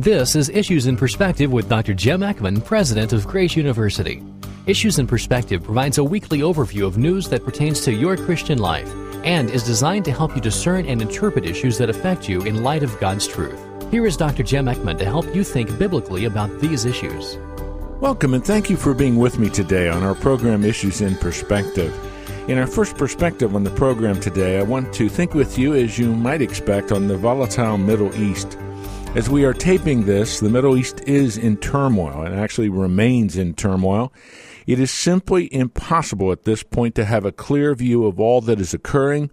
This is Issues in Perspective with Dr. Jim Eckman, President of Grace University. Issues in Perspective provides a weekly overview of news that pertains to your Christian life and is designed to help you discern and interpret issues that affect you in light of God's truth. Here is Dr. Jim Eckman to help you think biblically about these issues. Welcome and thank you for being with me today on our program Issues in Perspective. In our first perspective on the program today, I want to think with you, as you might expect, on the volatile Middle East. As we are taping this, the Middle East is in turmoil and actually remains in turmoil. It is simply impossible at this point to have a clear view of all that is occurring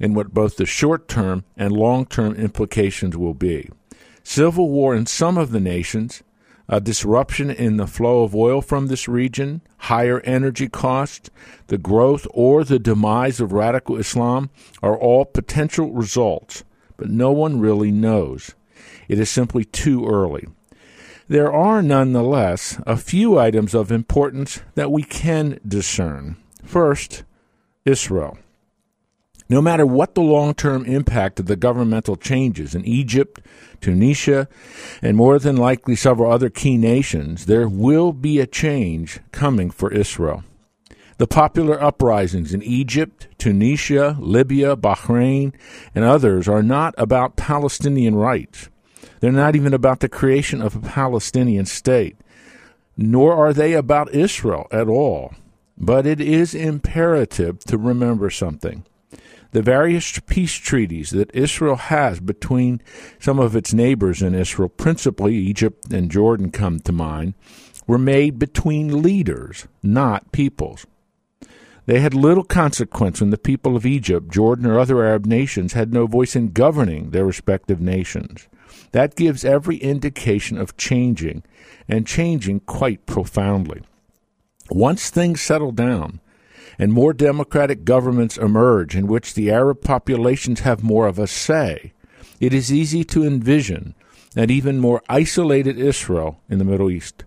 and what both the short term and long term implications will be. Civil war in some of the nations, a disruption in the flow of oil from this region, higher energy costs, the growth or the demise of radical Islam are all potential results, but no one really knows. It is simply too early. There are nonetheless a few items of importance that we can discern. First, Israel. No matter what the long term impact of the governmental changes in Egypt, Tunisia, and more than likely several other key nations, there will be a change coming for Israel. The popular uprisings in Egypt, Tunisia, Libya, Bahrain, and others are not about Palestinian rights. They're not even about the creation of a Palestinian state, nor are they about Israel at all. But it is imperative to remember something the various peace treaties that Israel has between some of its neighbors in Israel, principally Egypt and Jordan come to mind, were made between leaders, not peoples. They had little consequence when the people of Egypt, Jordan, or other Arab nations had no voice in governing their respective nations. That gives every indication of changing, and changing quite profoundly. Once things settle down, and more democratic governments emerge in which the Arab populations have more of a say, it is easy to envision an even more isolated Israel in the Middle East.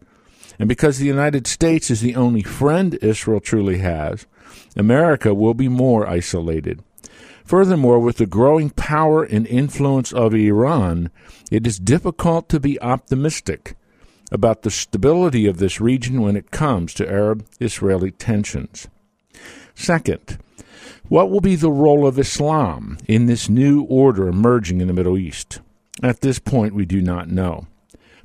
And because the United States is the only friend Israel truly has, America will be more isolated. Furthermore, with the growing power and influence of Iran, it is difficult to be optimistic about the stability of this region when it comes to Arab Israeli tensions. Second, what will be the role of Islam in this new order emerging in the Middle East? At this point, we do not know.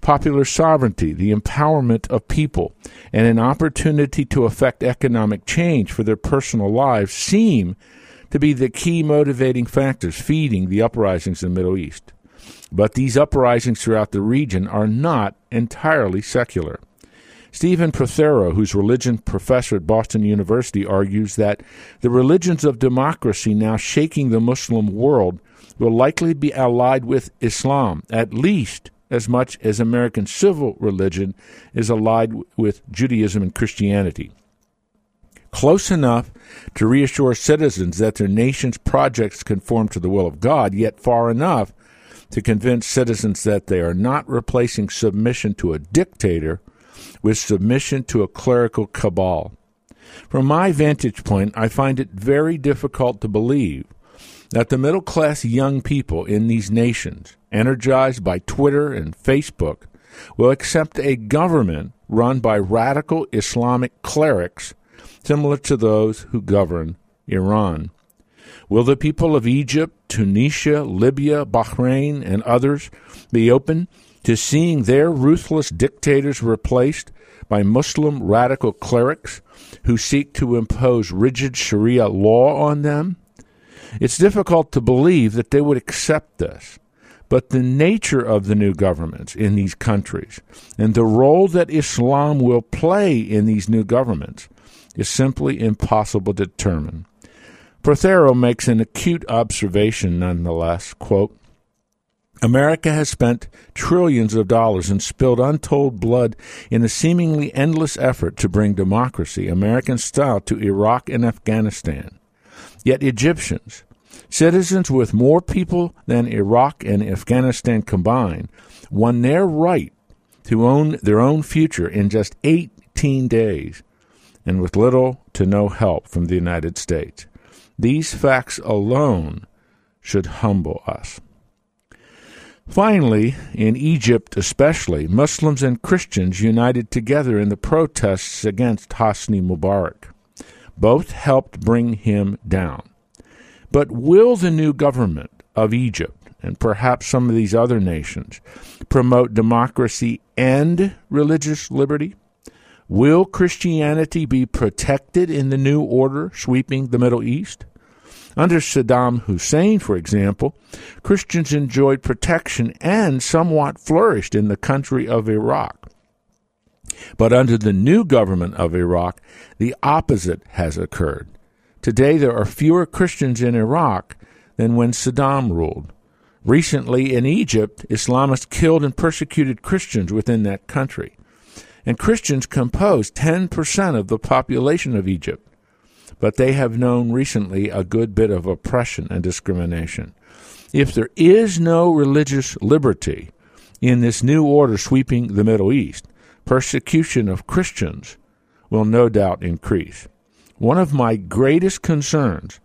Popular sovereignty, the empowerment of people, and an opportunity to effect economic change for their personal lives seem to be the key motivating factors feeding the uprisings in the Middle East. But these uprisings throughout the region are not entirely secular. Stephen Prothero, who's religion professor at Boston University, argues that the religions of democracy now shaking the Muslim world will likely be allied with Islam, at least as much as American civil religion is allied with Judaism and Christianity. Close enough to reassure citizens that their nation's projects conform to the will of God, yet far enough to convince citizens that they are not replacing submission to a dictator with submission to a clerical cabal. From my vantage point, I find it very difficult to believe that the middle class young people in these nations, energized by Twitter and Facebook, will accept a government run by radical Islamic clerics similar to those who govern Iran. Will the people of Egypt, Tunisia, Libya, Bahrain, and others be open to seeing their ruthless dictators replaced by Muslim radical clerics who seek to impose rigid Sharia law on them? It's difficult to believe that they would accept this. But the nature of the new governments in these countries and the role that Islam will play in these new governments is simply impossible to determine. Prothero makes an acute observation nonetheless, quote, America has spent trillions of dollars and spilled untold blood in a seemingly endless effort to bring democracy, American style, to Iraq and Afghanistan. Yet Egyptians, citizens with more people than Iraq and Afghanistan combined, won their right to own their own future in just 18 days and with little to no help from the United States. These facts alone should humble us. Finally, in Egypt especially, Muslims and Christians united together in the protests against Hosni Mubarak. Both helped bring him down. But will the new government of Egypt, and perhaps some of these other nations, promote democracy and religious liberty? Will Christianity be protected in the new order sweeping the Middle East? Under Saddam Hussein, for example, Christians enjoyed protection and somewhat flourished in the country of Iraq. But under the new government of Iraq, the opposite has occurred. Today, there are fewer Christians in Iraq than when Saddam ruled. Recently, in Egypt, Islamists killed and persecuted Christians within that country and Christians compose 10% of the population of Egypt. But they have known recently a good bit of oppression and discrimination. If there is no religious liberty in this new order sweeping the Middle East, persecution of Christians will no doubt increase. One of my greatest concerns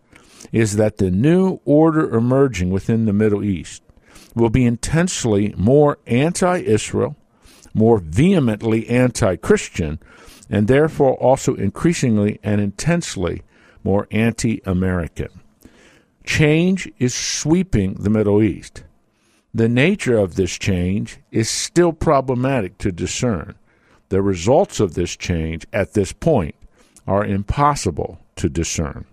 is that the new order emerging within the Middle East will be intensely more anti Israel more vehemently anti Christian, and therefore also increasingly and intensely more anti American. Change is sweeping the Middle East. The nature of this change is still problematic to discern. The results of this change at this point are impossible to discern.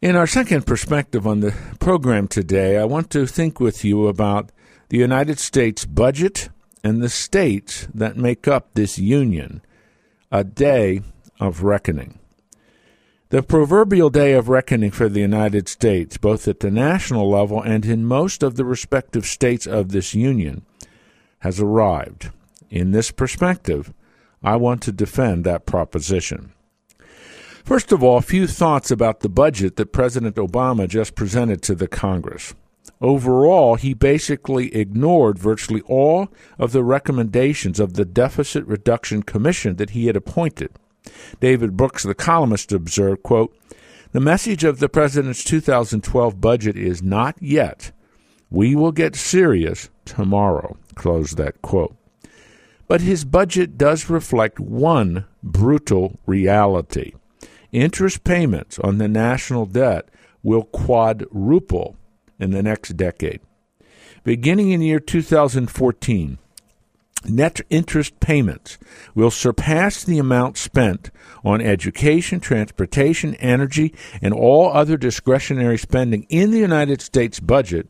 In our second perspective on the program today, I want to think with you about the United States budget and the states that make up this union, a day of reckoning. The proverbial day of reckoning for the United States, both at the national level and in most of the respective states of this union, has arrived. In this perspective, I want to defend that proposition. First of all, a few thoughts about the budget that President Obama just presented to the Congress. Overall, he basically ignored virtually all of the recommendations of the Deficit Reduction Commission that he had appointed. David Brooks, the columnist, observed, quote, The message of the president's 2012 budget is not yet. We will get serious tomorrow. Close that quote. But his budget does reflect one brutal reality. Interest payments on the national debt will quadruple in the next decade. Beginning in the year 2014, net interest payments will surpass the amount spent on education, transportation, energy, and all other discretionary spending in the United States budget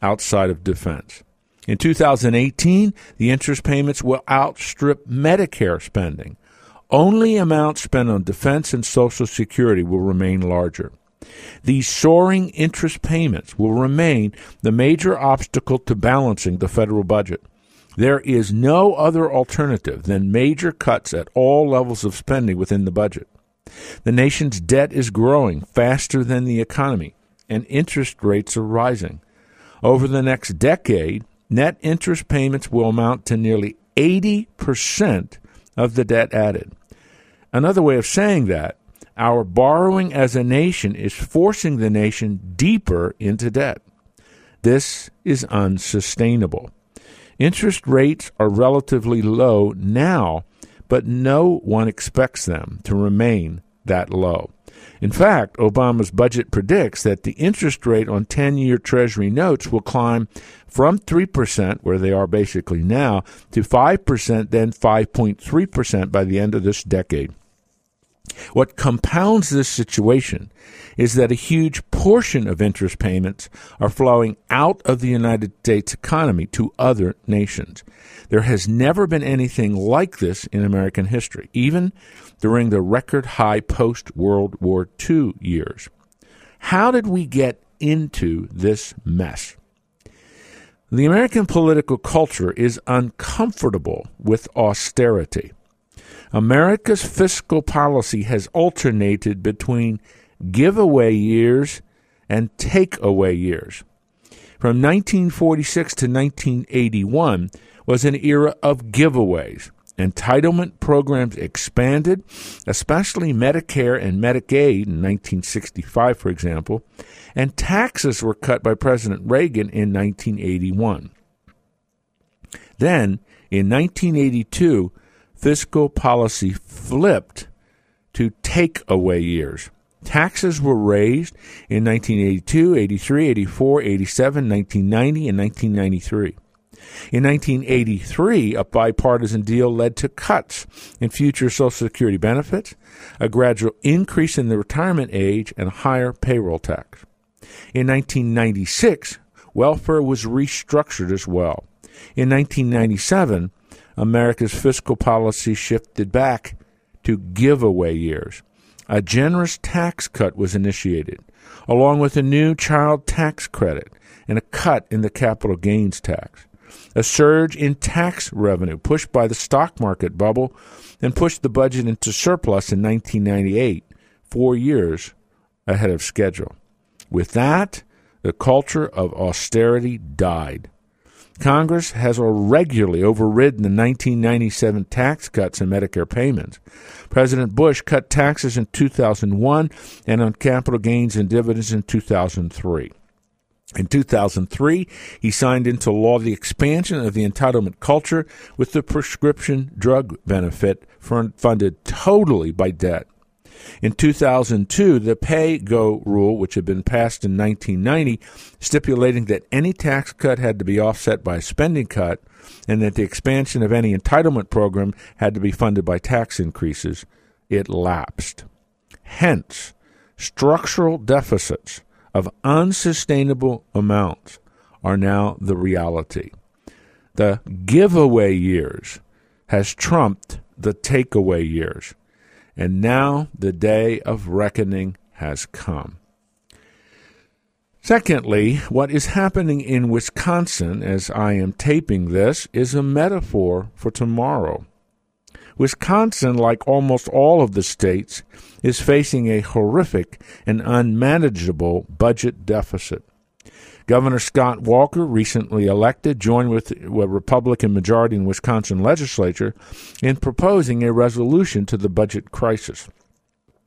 outside of defense. In 2018, the interest payments will outstrip Medicare spending. Only amounts spent on defense and Social Security will remain larger. These soaring interest payments will remain the major obstacle to balancing the federal budget. There is no other alternative than major cuts at all levels of spending within the budget. The nation's debt is growing faster than the economy, and interest rates are rising. Over the next decade, net interest payments will amount to nearly 80% of the debt added. Another way of saying that our borrowing as a nation is forcing the nation deeper into debt. This is unsustainable. Interest rates are relatively low now, but no one expects them to remain that low. In fact, Obama's budget predicts that the interest rate on 10 year Treasury notes will climb from 3%, where they are basically now, to 5%, then 5.3% by the end of this decade. What compounds this situation is that a huge portion of interest payments are flowing out of the United States economy to other nations. There has never been anything like this in American history, even during the record high post World War II years. How did we get into this mess? The American political culture is uncomfortable with austerity. America's fiscal policy has alternated between giveaway years and takeaway years. From 1946 to 1981 was an era of giveaways. Entitlement programs expanded, especially Medicare and Medicaid in 1965, for example, and taxes were cut by President Reagan in 1981. Then, in 1982, fiscal policy flipped to take away years. Taxes were raised in 1982, 83, 84, 87, 1990, and 1993. In 1983, a bipartisan deal led to cuts in future Social Security benefits, a gradual increase in the retirement age, and a higher payroll tax. In 1996, welfare was restructured as well. In 1997, America's fiscal policy shifted back to giveaway years. A generous tax cut was initiated, along with a new child tax credit and a cut in the capital gains tax. A surge in tax revenue pushed by the stock market bubble and pushed the budget into surplus in 1998, four years ahead of schedule. With that, the culture of austerity died. Congress has regularly overridden the 1997 tax cuts and Medicare payments. President Bush cut taxes in 2001 and on capital gains and dividends in 2003. In 2003, he signed into law the expansion of the entitlement culture with the prescription drug benefit funded totally by debt. In 2002, the pay go rule, which had been passed in 1990, stipulating that any tax cut had to be offset by a spending cut and that the expansion of any entitlement program had to be funded by tax increases, it lapsed. Hence, structural deficits of unsustainable amounts are now the reality. The giveaway years has trumped the takeaway years. And now the day of reckoning has come. Secondly, what is happening in Wisconsin as I am taping this is a metaphor for tomorrow. Wisconsin, like almost all of the states, is facing a horrific and unmanageable budget deficit. Governor Scott Walker, recently elected, joined with a Republican majority in Wisconsin legislature in proposing a resolution to the budget crisis.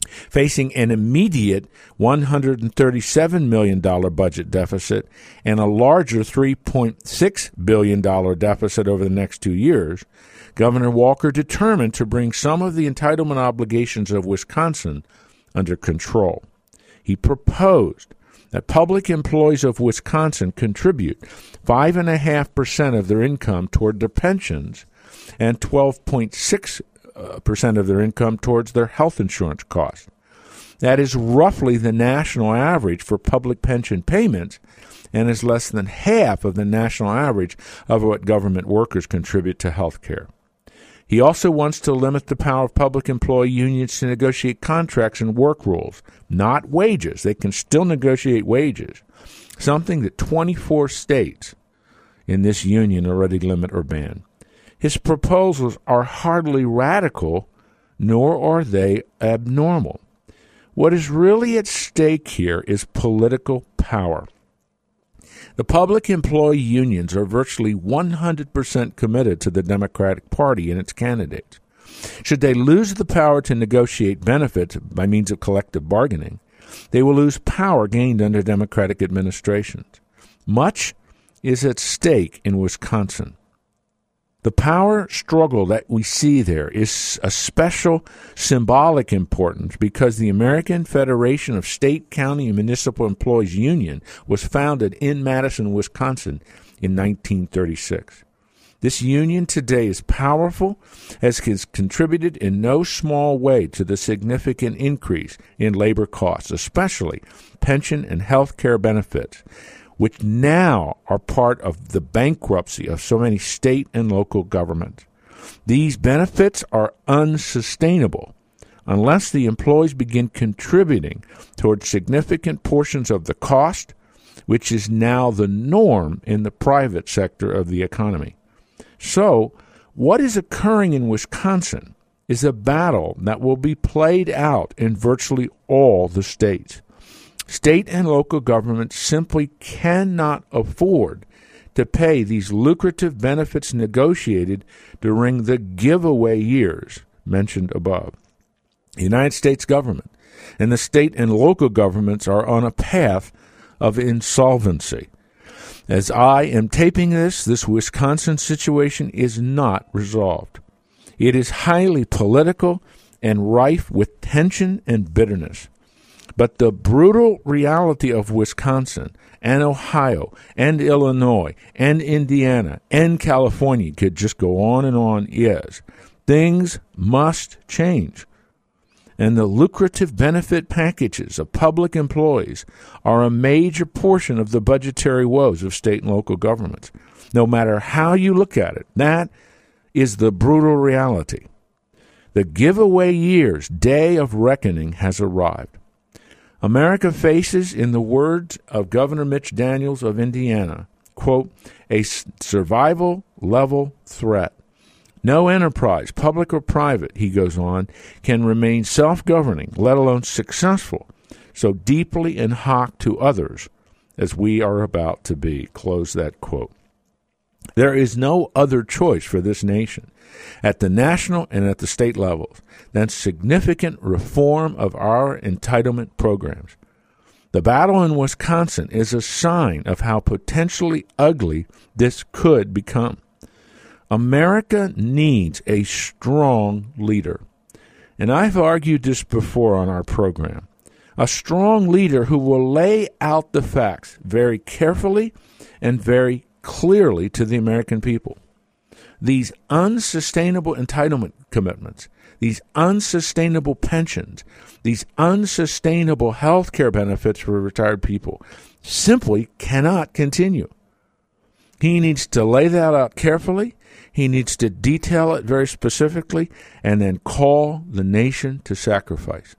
Facing an immediate $137 million budget deficit and a larger $3.6 billion deficit over the next two years, Governor Walker determined to bring some of the entitlement obligations of Wisconsin under control. He proposed that public employees of Wisconsin contribute 5.5% of their income toward their pensions and 12.6% uh, of their income towards their health insurance costs. That is roughly the national average for public pension payments and is less than half of the national average of what government workers contribute to health care. He also wants to limit the power of public employee unions to negotiate contracts and work rules, not wages. They can still negotiate wages, something that 24 states in this union already limit or ban. His proposals are hardly radical, nor are they abnormal. What is really at stake here is political power. The public employee unions are virtually 100% committed to the Democratic Party and its candidates. Should they lose the power to negotiate benefits by means of collective bargaining, they will lose power gained under Democratic administrations. Much is at stake in Wisconsin. The power struggle that we see there is a special symbolic importance because the American Federation of State, County, and Municipal Employees Union was founded in Madison, Wisconsin in 1936. This union today is powerful as has contributed in no small way to the significant increase in labor costs, especially pension and health care benefits which now are part of the bankruptcy of so many state and local governments. These benefits are unsustainable unless the employees begin contributing towards significant portions of the cost, which is now the norm in the private sector of the economy. So, what is occurring in Wisconsin is a battle that will be played out in virtually all the states. State and local governments simply cannot afford to pay these lucrative benefits negotiated during the giveaway years mentioned above. The United States government and the state and local governments are on a path of insolvency. As I am taping this, this Wisconsin situation is not resolved. It is highly political and rife with tension and bitterness. But the brutal reality of Wisconsin and Ohio and Illinois and Indiana and California could just go on and on is things must change. And the lucrative benefit packages of public employees are a major portion of the budgetary woes of state and local governments. No matter how you look at it, that is the brutal reality. The giveaway year's day of reckoning has arrived. America faces, in the words of Governor Mitch Daniels of Indiana, quote, a survival level threat. No enterprise, public or private, he goes on, can remain self governing, let alone successful, so deeply in hock to others as we are about to be. Close that quote. There is no other choice for this nation at the national and at the state levels than significant reform of our entitlement programs. The battle in Wisconsin is a sign of how potentially ugly this could become. America needs a strong leader. And I've argued this before on our program. A strong leader who will lay out the facts very carefully and very clearly to the American people. These unsustainable entitlement commitments, these unsustainable pensions, these unsustainable health care benefits for retired people simply cannot continue. He needs to lay that out carefully. He needs to detail it very specifically and then call the nation to sacrifice.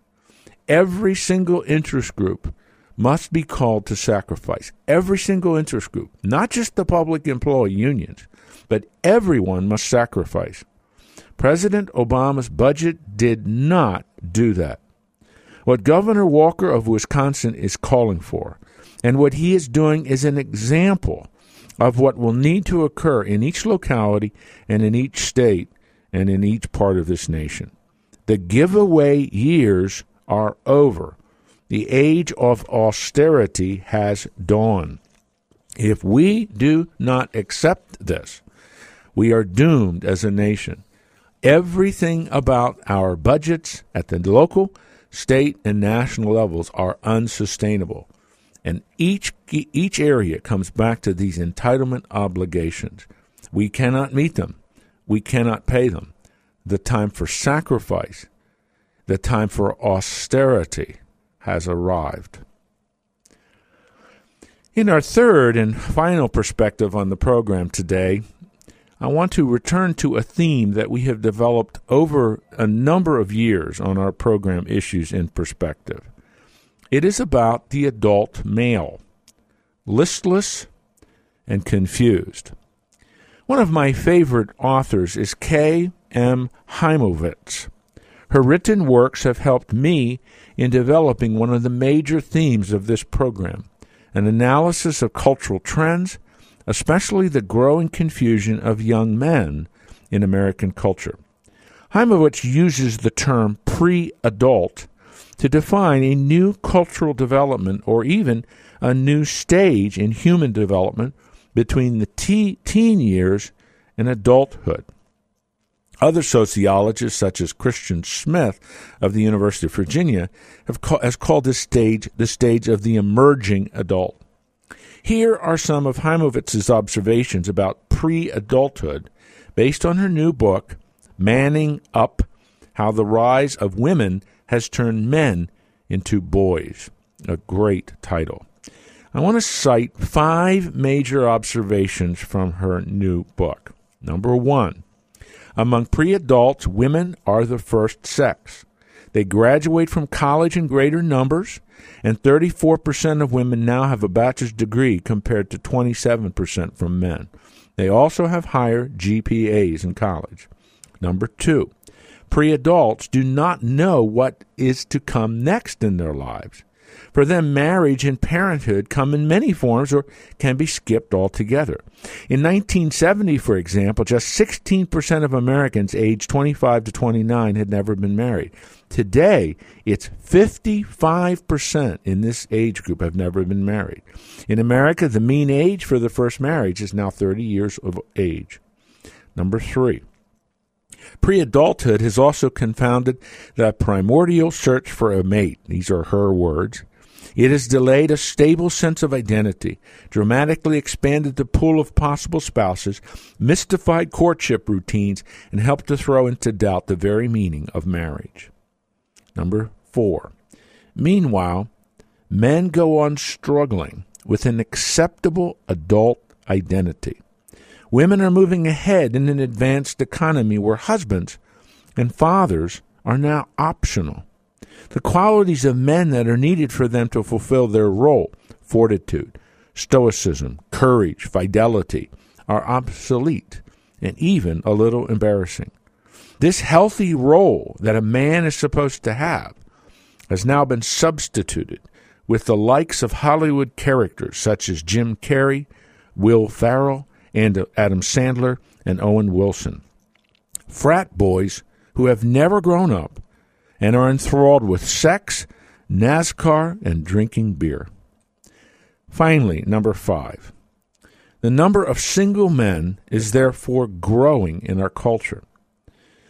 Every single interest group must be called to sacrifice. Every single interest group, not just the public employee unions, but everyone must sacrifice. President Obama's budget did not do that. What Governor Walker of Wisconsin is calling for, and what he is doing, is an example of what will need to occur in each locality and in each state and in each part of this nation. The giveaway years are over. The age of austerity has dawned. If we do not accept this, we are doomed as a nation. Everything about our budgets at the local, state, and national levels are unsustainable. And each, each area comes back to these entitlement obligations. We cannot meet them. We cannot pay them. The time for sacrifice, the time for austerity has arrived. In our third and final perspective on the program today, I want to return to a theme that we have developed over a number of years on our program Issues in Perspective. It is about the adult male, listless and confused. One of my favorite authors is K. M. Hymowitz. Her written works have helped me in developing one of the major themes of this program an analysis of cultural trends, especially the growing confusion of young men in American culture. Hymowitz uses the term pre adult to define a new cultural development or even a new stage in human development between the teen years and adulthood. Other sociologists, such as Christian Smith of the University of Virginia, have ca- has called this stage the stage of the emerging adult. Here are some of Hymowitz's observations about pre-adulthood, based on her new book, "Manning Up: How the Rise of Women Has Turned Men into Boys." A great title. I want to cite five major observations from her new book. Number one among pre adults, women are the first sex. They graduate from college in greater numbers, and 34% of women now have a bachelor's degree compared to 27% from men. They also have higher GPAs in college. Number two, pre adults do not know what is to come next in their lives. For them, marriage and parenthood come in many forms or can be skipped altogether. In 1970, for example, just 16% of Americans aged 25 to 29 had never been married. Today, it's 55% in this age group have never been married. In America, the mean age for the first marriage is now 30 years of age. Number three, pre adulthood has also confounded the primordial search for a mate. These are her words. It has delayed a stable sense of identity, dramatically expanded the pool of possible spouses, mystified courtship routines, and helped to throw into doubt the very meaning of marriage. Number four. Meanwhile, men go on struggling with an acceptable adult identity. Women are moving ahead in an advanced economy where husbands and fathers are now optional. The qualities of men that are needed for them to fulfill their role fortitude, stoicism, courage, fidelity are obsolete and even a little embarrassing. This healthy role that a man is supposed to have has now been substituted with the likes of Hollywood characters such as Jim Carrey, Will Ferrell, and Adam Sandler, and Owen Wilson. Frat boys who have never grown up and are enthralled with sex, NASCAR, and drinking beer. Finally, number five. The number of single men is therefore growing in our culture.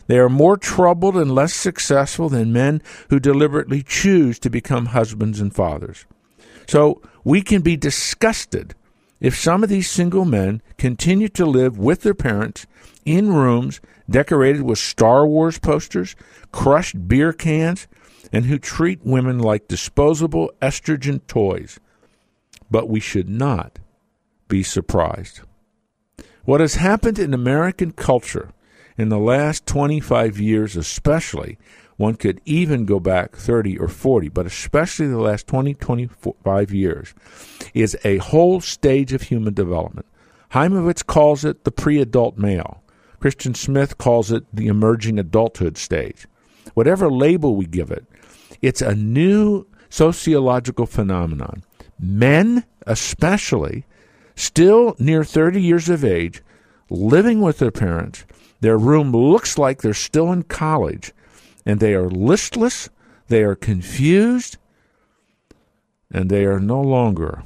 They are more troubled and less successful than men who deliberately choose to become husbands and fathers. So we can be disgusted if some of these single men continue to live with their parents in rooms decorated with Star Wars posters, crushed beer cans, and who treat women like disposable estrogen toys. But we should not be surprised. What has happened in American culture in the last 25 years, especially, one could even go back 30 or 40, but especially the last 20, 25 years, is a whole stage of human development. Hymowitz calls it the pre adult male. Christian Smith calls it the emerging adulthood stage. Whatever label we give it, it's a new sociological phenomenon. Men, especially, still near 30 years of age, living with their parents, their room looks like they're still in college, and they are listless, they are confused, and they are no longer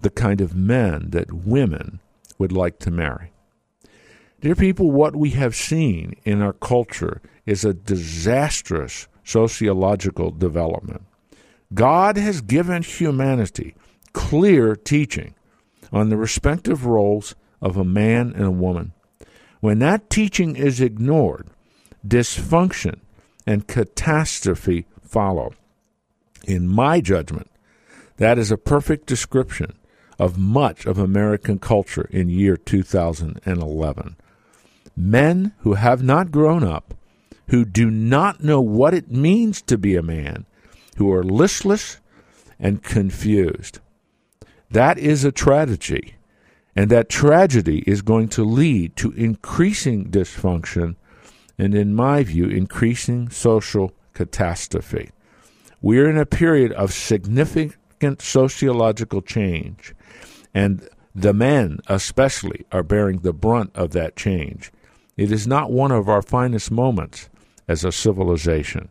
the kind of men that women would like to marry. Dear people, what we have seen in our culture is a disastrous sociological development. God has given humanity clear teaching on the respective roles of a man and a woman. When that teaching is ignored, dysfunction and catastrophe follow. In my judgment, that is a perfect description of much of American culture in year 2011. Men who have not grown up, who do not know what it means to be a man, who are listless and confused. That is a tragedy and that tragedy is going to lead to increasing dysfunction and, in my view, increasing social catastrophe. We're in a period of significant sociological change, and the men, especially, are bearing the brunt of that change. It is not one of our finest moments as a civilization,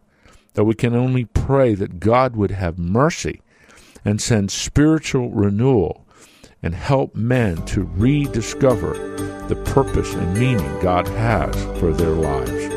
though we can only pray that God would have mercy and send spiritual renewal and help men to rediscover the purpose and meaning God has for their lives.